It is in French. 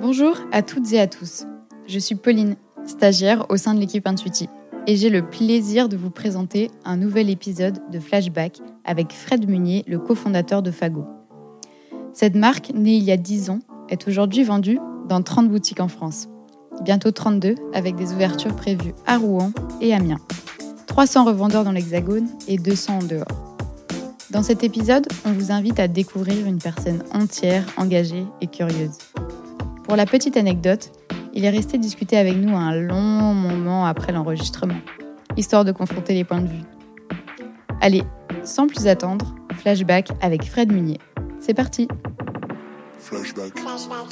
Bonjour à toutes et à tous. Je suis Pauline, stagiaire au sein de l'équipe Intuiti, et j'ai le plaisir de vous présenter un nouvel épisode de Flashback avec Fred Munier, le cofondateur de Fago. Cette marque, née il y a 10 ans, est aujourd'hui vendue dans 30 boutiques en France. Bientôt 32 avec des ouvertures prévues à Rouen et Amiens. 300 revendeurs dans l'Hexagone et 200 en dehors. Dans cet épisode, on vous invite à découvrir une personne entière, engagée et curieuse. Pour la petite anecdote, il est resté discuter avec nous un long moment après l'enregistrement, histoire de confronter les points de vue. Allez, sans plus attendre, flashback avec Fred Munier. C'est parti Flashback. Flashback.